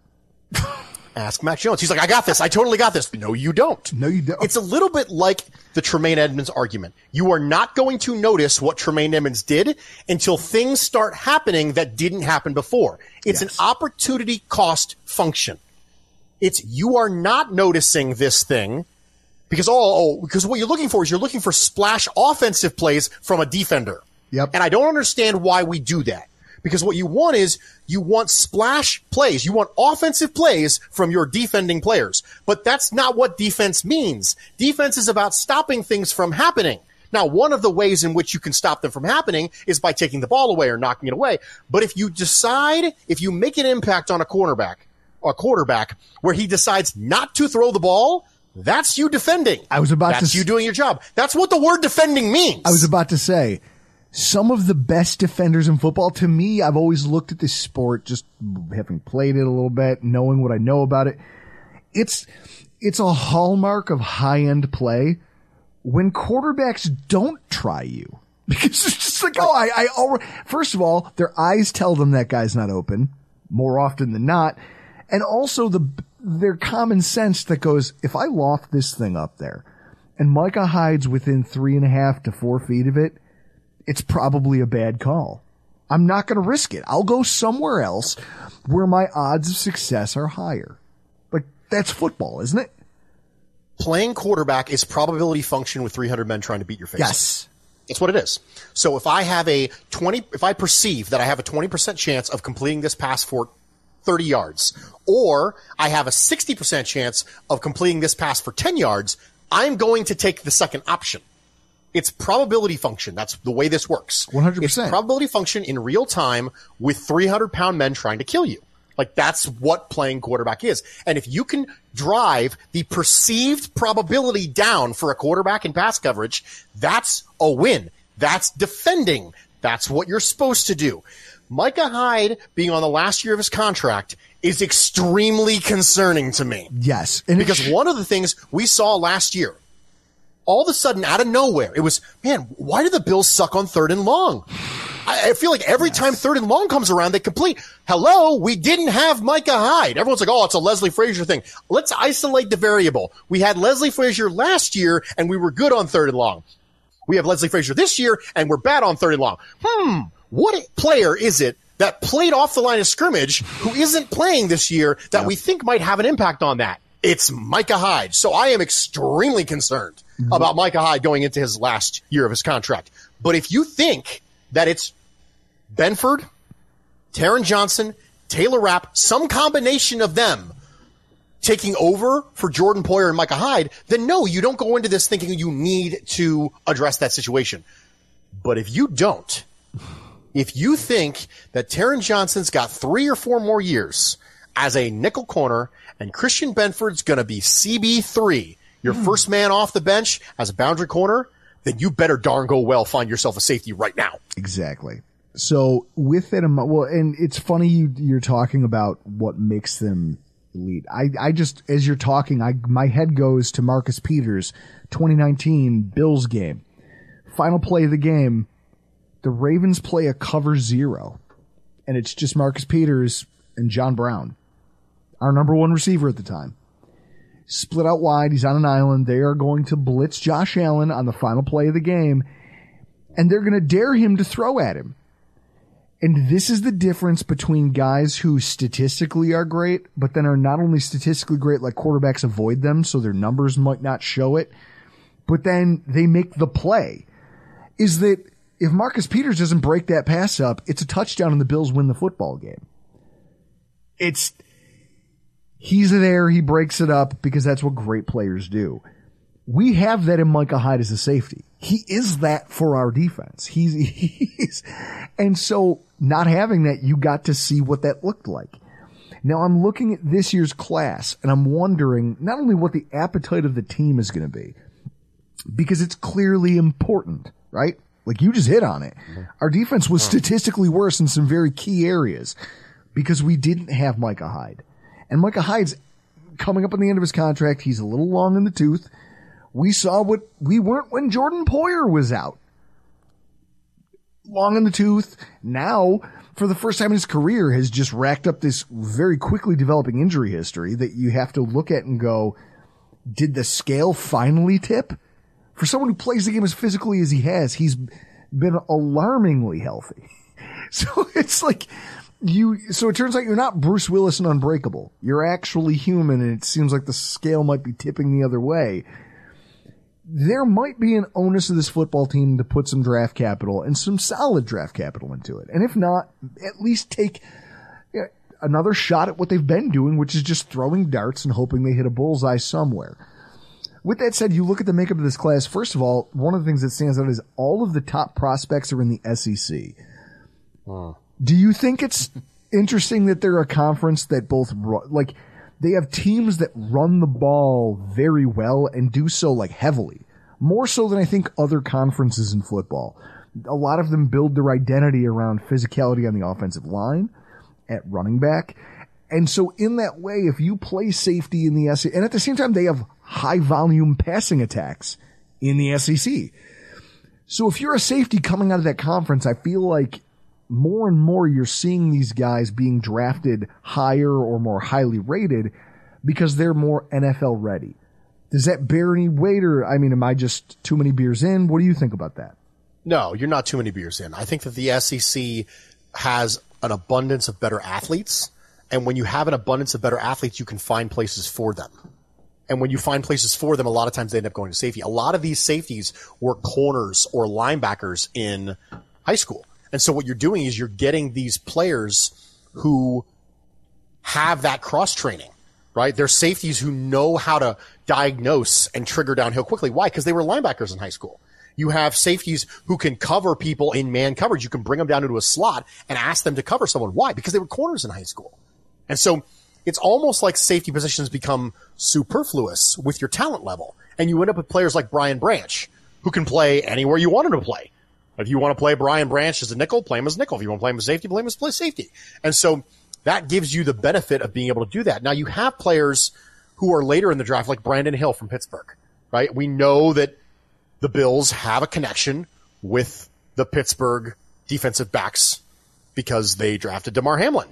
Ask Mac Jones. He's like, I got this. I totally got this. No, you don't. No, you don't. It's a little bit like the Tremaine Edmunds argument. You are not going to notice what Tremaine Edmunds did until things start happening that didn't happen before. It's Yes. an opportunity cost function. It's you are not noticing this thing because oh, oh because what you're looking for is you're looking for splash offensive plays from a defender. Yep. And I don't understand why we do that. Because what you want is you want splash plays. You want offensive plays from your defending players. But that's not what defense means. Defense is about stopping things from happening. Now, one of the ways in which you can stop them from happening is by taking the ball away or knocking it away. But if you decide, if you make an impact on a cornerback, a quarterback, where he decides not to throw the ball, that's you defending. I was about to That's s- you doing your job. That's what the word defending means. I was about to say, some of the best defenders in football, to me, I've always looked at this sport, just having played it a little bit, knowing what I know about it. It's, it's a hallmark of high end play when quarterbacks don't try you. [LAUGHS] Because it's just like, oh, I, I already, first of all, their eyes tell them that guy's not open more often than not. And also the, their common sense that goes, if I loft this thing up there and Micah Hyde's within three and a half to four feet of it, it's probably a bad call. I'm not going to risk it. I'll go somewhere else where my odds of success are higher. Like that's football, isn't it? playing quarterback is probability function with 300 men trying to beat your face. Yes. That's what it is. So if I have a 20, if I perceive that I have a 20% chance of completing this pass for 30 yards, or I have a 60% chance of completing this pass for 10 yards, I'm going to take the second option. It's probability function. That's the way this works. 100%. It's probability function in real time with 300 pound men trying to kill you. Like that's what playing quarterback is. And if you can drive the perceived probability down for a quarterback in pass coverage, that's a win. That's defending. That's what you're supposed to do. Micah Hyde being on the last year of his contract is extremely concerning to me. Yes. And because one of the things we saw last year, all of a sudden out of nowhere, it was, man, why do the Bills suck on third and long? I, I feel like every yes. time third and long comes around, they complete. Hello, we didn't have Micah Hyde. Everyone's like, oh, it's a Leslie Frazier thing. Let's isolate the variable. We had Leslie Frazier last year and we were good on third and long. We have Leslie Frazier this year and we're bad on third and long. Hmm. What player is it that played off the line of scrimmage who isn't playing this year that yeah. we think might have an impact on that? It's Micah Hyde. So I am extremely concerned mm-hmm. about Micah Hyde going into his last year of his contract. But if you think that it's Benford, Taron Johnson, Taylor Rapp, some combination of them taking over for Jordan Poyer and Micah Hyde, then no, you don't go into this thinking you need to address that situation. But if you don't, if you think that Taron Johnson's got three or four more years as a nickel corner and Christian Benford's going to be CB3, your mm. first man off the bench as a boundary corner, then you better darn go well find yourself a safety right now. Exactly. So with that, well, and it's funny you, you're talking about what makes them elite. I, I just, as you're talking, I, my head goes to Marcus Peters, 2019 Bills game. Final play of the game, the Ravens play a cover zero, and it's just Marcus Peters and John Brown, our number one receiver at the time. Split out wide, he's on an island. They are going to blitz Josh Allen on the final play of the game, and they're going to dare him to throw at him. And this is the difference between guys who statistically are great, but then are not only statistically great, like quarterbacks avoid them, so their numbers might not show it, but then they make the play. Is that if Marcus Peters doesn't break that pass up, it's a touchdown and the Bills win the football game. It's, he's there, he breaks it up because that's what great players do. We have that in Micah Hyde as a safety. He is that for our defense. He's, [LAUGHS] he's, and so not having that, you got to see what that looked like. Now I'm looking at this year's class and I'm wondering not only what the appetite of the team is going to be, because it's clearly important, right? Like you just hit on it. Mm-hmm. Our defense was statistically worse in some very key areas because we didn't have Micah Hyde. And Micah Hyde's coming up on the end of his contract. He's a little long in the tooth. We saw what we weren't when Jordan Poyer was out. Long in the tooth. Now, for the first time in his career, has just racked up this very quickly developing injury history that you have to look at and go, did the scale finally tip? For someone who plays the game as physically as he has, he's been alarmingly healthy. [LAUGHS] So it's like you, so it turns out you're not Bruce Willis and unbreakable. You're actually human and it seems like the scale might be tipping the other way. There might be an onus of this football team to put some draft capital and some solid draft capital into it. And if not, at least take another shot at what they've been doing, which is just throwing darts and hoping they hit a bullseye somewhere. With that said, you look at the makeup of this class. First of all, one of the things that stands out is all of the top prospects are in the SEC. Hmm. Do you think it's [LAUGHS] interesting that they're a conference that both like they have teams that run the ball very well and do so like heavily, more so than I think other conferences in football. A lot of them build their identity around physicality on the offensive line, at running back, and so in that way, if you play safety in the SEC, and at the same time, they have high volume passing attacks in the SEC. So if you're a safety coming out of that conference, I feel like more and more you're seeing these guys being drafted higher or more highly rated because they're more NFL ready. Does that bear any weight or, I mean, am I just too many beers in? What do you think about that? No, you're not too many beers in. I think that the SEC has an abundance of better athletes and when you have an abundance of better athletes, you can find places for them. And when you find places for them, a lot of times they end up going to safety. A lot of these safeties were corners or linebackers in high school. And so what you're doing is you're getting these players who have that cross training, right? They're safeties who know how to diagnose and trigger downhill quickly. Why? Because they were linebackers in high school. You have safeties who can cover people in man coverage. You can bring them down into a slot and ask them to cover someone. Why? Because they were corners in high school And so it's almost like safety positions become superfluous with your talent level. And you end up with players like Brian Branch, who can play anywhere you want him to play. If you want to play Brian Branch as a nickel, play him as nickel. If you want to play him as safety, play him as play safety. And so that gives you the benefit of being able to do that. Now you have players who are later in the draft, like Brandon Hill from Pittsburgh, right? We know that the Bills have a connection with the Pittsburgh defensive backs because they drafted Damar Hamlin.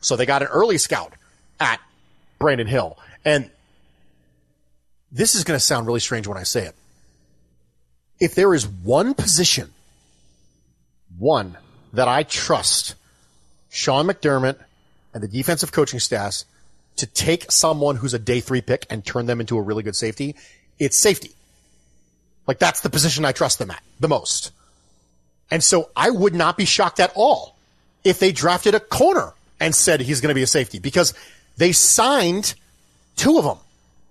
So they got an early scout at Brandon Hill. And this is going to sound really strange when I say it. If there is one position, one that I trust Sean McDermott and the defensive coaching staff to take someone who's a day three pick and turn them into a really good safety, it's safety. Like that's the position I trust them at the most. And so I would not be shocked at all if they drafted a corner and said he's going to be a safety because they signed two of them.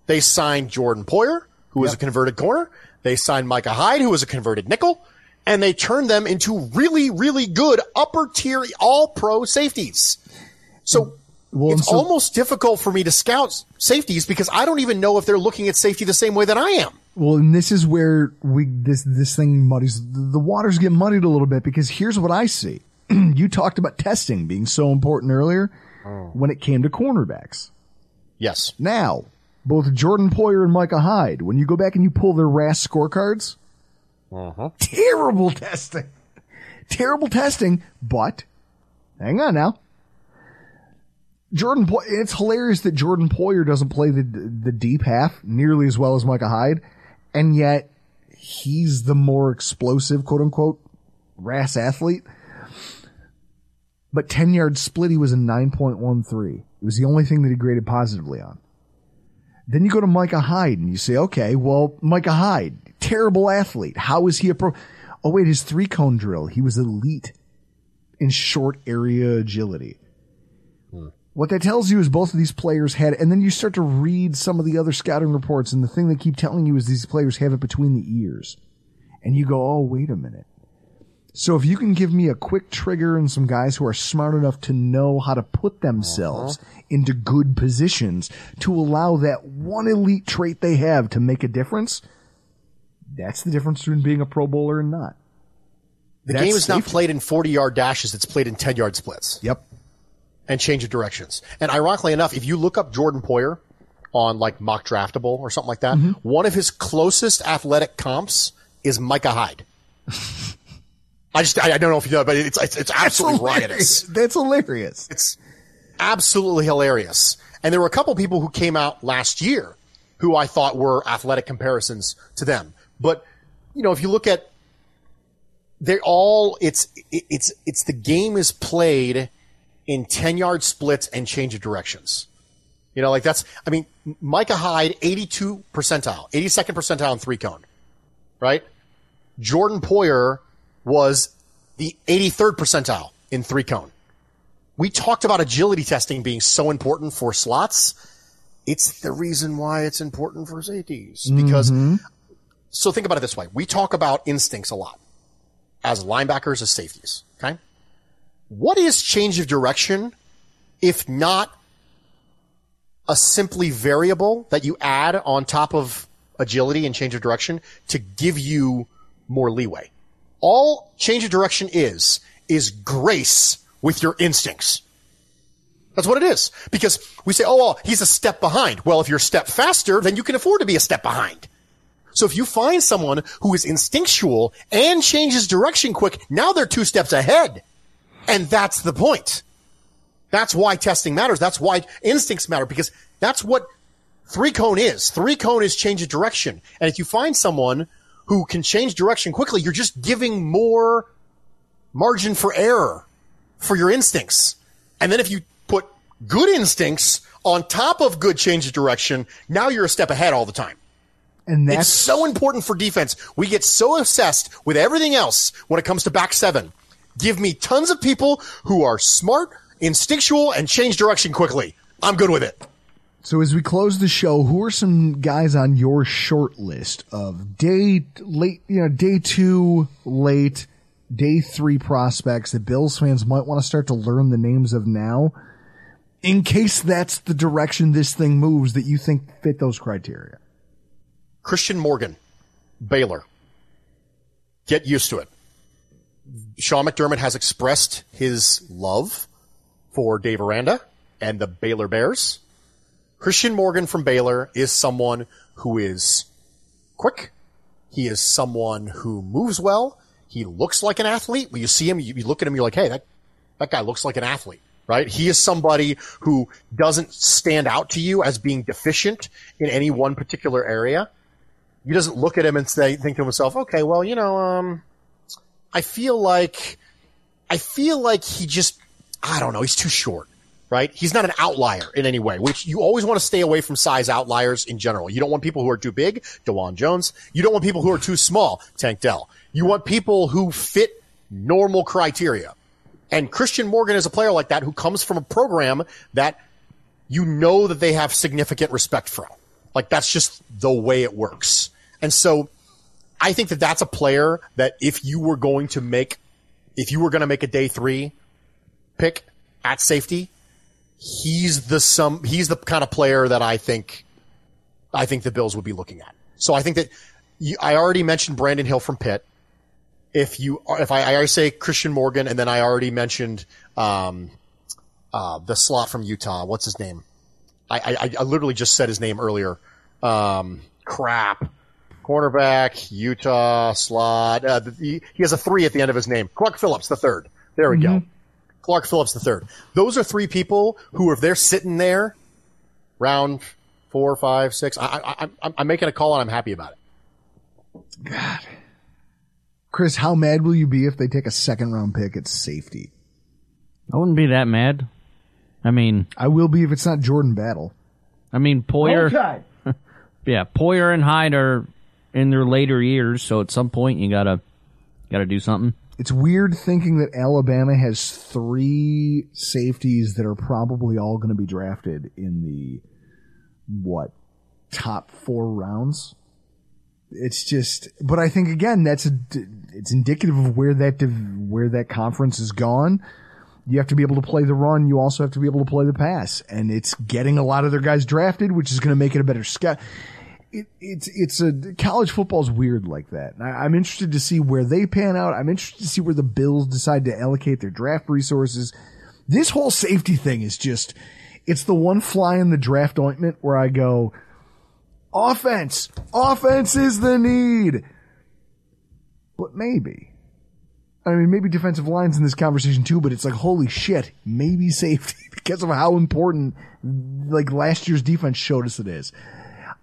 They signed Jordan Poyer, who was a converted corner. They signed Micah Hyde, who was a converted nickel, and they turned them into really, really good upper tier all pro safeties. So Well, it's so- almost difficult for me to scout safeties because I don't even know if they're looking at safety the same way that I am. Well, and this is where we this this thing muddies the waters get muddied a little bit because here's what I see. [CLEARS THROAT] you talked about testing being so important earlier oh. when it came to cornerbacks. Yes. Now, both Jordan Poyer and Micah Hyde, when you go back and you pull their RAS scorecards, uh-huh. terrible testing. Terrible testing, but hang on now. Jordan Poyer, it's hilarious that Jordan Poyer doesn't play the the deep half nearly as well as Micah Hyde, and yet he's the more explosive, quote unquote, RAS athlete. But 10 yard split, he was a 9.13. It was the only thing that he graded positively on. Then you go to Micah Hyde and you say, okay, well, Micah Hyde, terrible athlete. How is he a pro? Oh, wait, his three cone drill. He was elite in short area agility. Hmm. What that tells you is both of these players had, and then you start to read some of the other scouting reports, and the thing they keep telling you is these players have it between the ears. And you go, oh, wait a minute. So if you can give me a quick trigger and some guys who are smart enough to know how to put themselves uh-huh. into good positions to allow that one elite trait they have to make a difference, that's the difference between being a pro bowler and not. The That's game is not played in 40 yard dashes. It's played in 10 yard splits Yep. and change of directions. And ironically enough, if you look up Jordan Poyer on like Mockdraftable or something like that, mm-hmm. one of his closest athletic comps is Micah Hyde. [LAUGHS] I just, I, I don't know if you know, but it's, it's, it's absolutely riotous. That's hilarious. It's absolutely hilarious. And there were a couple people who came out last year who I thought were athletic comparisons to them. But, you know, if you look at, they're all it's it's it's the game is played in 10 yard splits and change of directions. You know, like that's, I mean, Micah Hyde, 82 percentile, 82nd percentile in three cone, right? Jordan Poyer was the 83rd percentile in three cone we talked about agility testing being so important for slots. It's the reason why it's important for safeties because mm-hmm. so think about it this way. We talk about instincts a lot as linebackers, as safeties. Okay. What is change of direction if not a simply variable that you add on top of agility and change of direction to give you more leeway? All change of direction is, is grace with your instincts. That's what it is. Because we say, oh, well, he's a step behind. Well, if you're a step faster, then you can afford to be a step behind. So if you find someone who is instinctual and changes direction quick, now they're two steps ahead. And that's the point. That's why testing matters. That's why instincts matter because that's what three cone is. Three cone is change of direction. And if you find someone who can change direction quickly, you're just giving more margin for error for your instincts. And then if you put good instincts on top of good change of direction, now you're a step ahead all the time. And that's It's so important for defense. We get so obsessed with everything else when it comes to back seven. Give me tons of people who are smart, instinctual, and change direction quickly. I'm good with it. So as we close the show, who are some guys on your short list of day late, you know, day two, late, day three prospects that Bills fans might want to start to learn the names of now in case that's the direction this thing moves that you think fit those criteria? Christian Morgan, Baylor. Get used to it. Sean McDermott has expressed his love for Dave Aranda and the Baylor Bears. Christian Morgan from Baylor is someone who is quick. He is someone who moves well. He looks like an athlete. When you see him, you, you look at him, you're like, hey, that, that guy looks like an athlete, right? He is somebody who doesn't stand out to you as being deficient in any one particular area. He doesn't look at him and say, think to himself, okay, well, you know, um, I feel like, I feel like he just, I don't know, he's too short right? He's not an outlier in any way, which you always want to stay away from size outliers in general. You don't want people who are too big, Dawand Jones. You don't want people who are too small, Tank Dell. You want people who fit normal criteria. And Christian Morgan is a player like that who comes from a program that you know that they have significant respect from. Like that's just the way it works. And so I think that that's a player that if you were going to make, if you were going to make a day three pick at safety, he's the some he's the kind of player that I think I think the Bills would be looking at. So I think that you, I already mentioned Brandon Hill from Pitt. If you if I, I already say Christian Morgan and then I already mentioned um, uh, the slot from Utah. What's his name? I, I, I literally just said his name earlier. Um, crap. Cornerback, Utah, slot. Uh, the, he has a three at the end of his name. Clark Phillips, the third. There we go. Clark Phillips III. Those are three people who, if they're sitting there, round four, five, six, I, I, I'm making a call and I'm happy about it. God. Chris, how mad will you be if they take a second round pick at safety? I wouldn't be that mad. I mean, I will be if it's not Jordan Battle. I mean, Poyer. [LAUGHS] yeah, Poyer and Hyde are in their later years, so at some point you gotta gotta do something. It's weird thinking that Alabama has three safeties that are probably all going to be drafted in the what top four rounds. It's just, but I think again that's a, it's indicative of where that where that conference has gone. You have to be able to play the run. You also have to be able to play the pass, and it's getting a lot of their guys drafted, which is going to make it a better scout it, it's it's a college football's weird like that. I, I'm interested to see where they pan out. I'm interested to see where the Bills decide to allocate their draft resources. This whole safety thing is just it's the one fly in the draft ointment where I go, offense, offense is the need. But maybe. I mean, maybe defensive lines in this conversation too, but it's like, holy shit, maybe safety [LAUGHS] because of how important, like last year's defense showed us it is.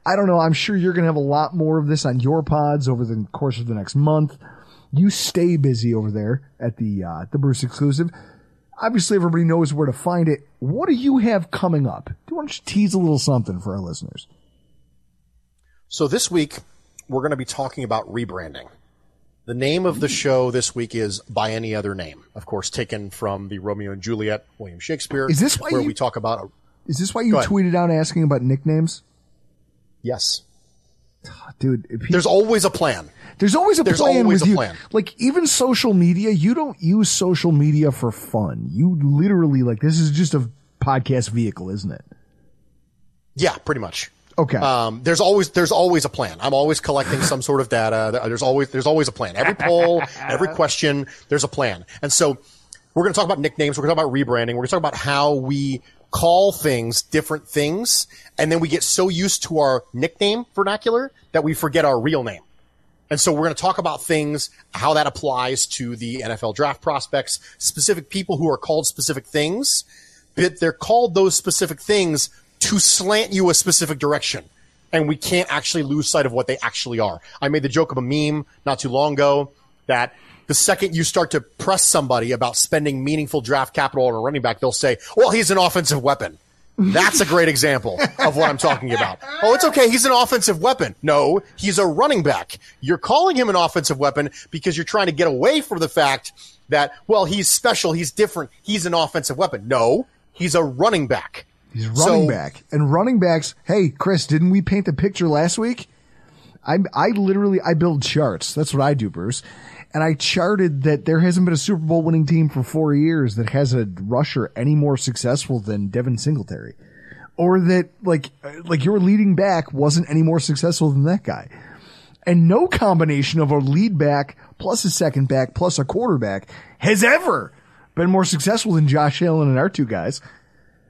I don't know. I'm sure you're going to have a lot more of this on your pods over the course of the next month. You stay busy over there at the uh, the Bruce exclusive. Obviously, everybody knows where to find it. What do you have coming up? Do you want to tease a little something for our listeners? So this week we're going to be talking about rebranding. The name of the show this week is By Any Other Name, of course, taken from the Romeo and Juliet, William Shakespeare. Is this why where you, we talk about? A, is this why you tweeted out asking about nicknames? Yes. Dude, there's always a plan. There's always a there's plan always with a you. plan. Like even social media, you don't use social media for fun. You literally like this is just a podcast vehicle, isn't it? Yeah, pretty much. Okay. Um, there's always there's always a plan. I'm always collecting some sort of data. There's always there's always a plan. Every poll, every question, there's a plan. And so we're going to talk about nicknames. We're going to talk about rebranding. We're going to talk about how we call things different things, and then we get so used to our nickname vernacular that we forget our real name. And so we're going to talk about things, how that applies to the NFL draft prospects, specific people who are called specific things, but they're called those specific things to slant you a specific direction. And we can't actually lose sight of what they actually are. I made the joke of a meme not too long ago that the second you start to press somebody about spending meaningful draft capital on a running back, they'll say, well, he's an offensive weapon. That's a great example of what I'm talking about. Oh, it's okay. He's an offensive weapon. No, he's a running back. You're calling him an offensive weapon because you're trying to get away from the fact that, well, he's special. He's different. He's an offensive weapon. No, he's a running back. He's running so, back. And running backs, hey, Chris, didn't we paint the picture last week? I, I literally, I build charts. That's what I do, Bruce. And I charted that there hasn't been a Super Bowl winning team for four years that has a rusher any more successful than Devin Singletary. Or that like, like your leading back wasn't any more successful than that guy. And no combination of a lead back plus a second back plus a quarterback has ever been more successful than Josh Allen and our two guys.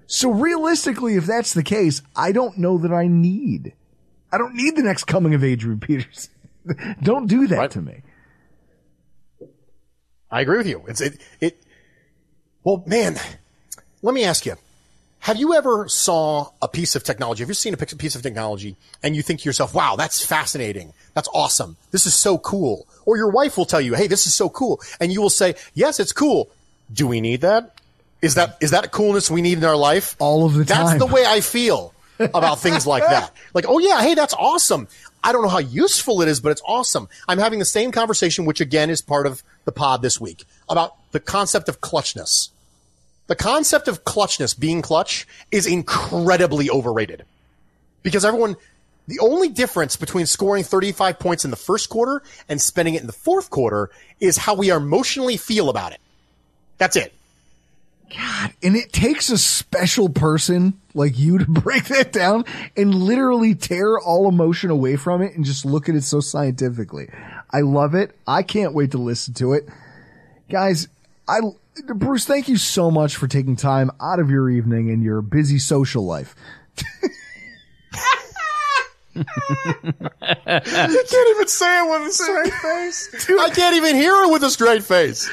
So realistically, if that's the case, I don't know that I need, I don't need the next coming of Adrian Peterson. [LAUGHS] don't do that Right. to me. I agree with you. It's it it. Well, man, let me ask you: Have you ever saw a piece of technology? Have you seen a piece of technology and you think to yourself, "Wow, that's fascinating. That's awesome. This is so cool." Or your wife will tell you, "Hey, this is so cool," and you will say, "Yes, it's cool." Do we need that? Is that is that a coolness we need in our life? All of the That's time. the way I feel about things like that. [LAUGHS] Like, oh yeah, hey, that's awesome. I don't know how useful it is, but it's awesome. I'm having the same conversation, which again is part of the pod this week, about the concept of clutchness. The concept of clutchness, being clutch, is incredibly overrated. Because everyone, the only difference between scoring 35 points in the first quarter and spending it in the fourth quarter is how we are emotionally feel about it. That's it. God, and it takes a special person like you to [LAUGHS] break that down and literally tear all emotion away from it and just look at it so scientifically. I love it. I can't wait to listen to it. Guys, I, Bruce, thank you so much for taking time out of your evening and your busy social life. [LAUGHS] I can't even say it with a straight face. I can't even hear it with a straight face.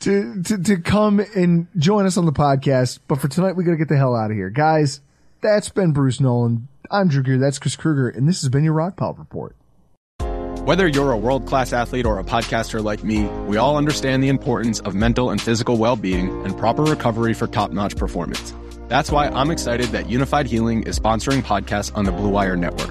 to, to, to come and join us on the podcast. But for tonight, we got to get the hell out of here. Guys, that's been Bruce Nolan. I'm Drew Gear. That's Chris Kruger. And this has been your Rockpile Report. Whether you're a world class athlete or a podcaster like me, we all understand the importance of mental and physical well being and proper recovery for top notch performance. That's why I'm excited that Unifyd Healing is sponsoring podcasts on the Blue Wire Network.